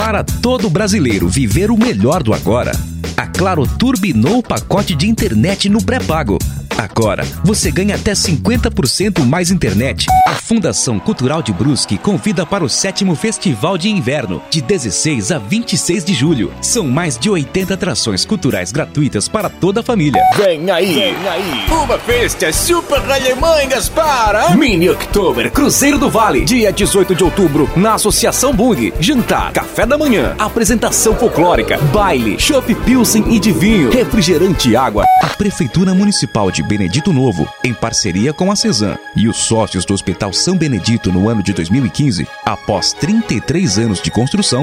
Para todo brasileiro viver o melhor do agora, a Claro turbinou o pacote de internet no pré-pago. Agora, você ganha até 50% mais internet. A Fundação Cultural de Brusque convida para o sétimo Festival de Inverno, de 16 a 26 de julho. São mais de 80 atrações culturais gratuitas para toda a família. Vem aí, vem aí. Uma festa super Alemanhas para Mini October Cruzeiro do Vale, dia 18 de outubro, na Associação Bung. Jantar, café da manhã, apresentação folclórica, baile, chopp pilsen e de vinho, refrigerante e água. A Prefeitura Municipal de Benedito Novo, em parceria com a Cezan. E os sócios do Hospital São Benedito no ano de 2015, após 33 anos de construção,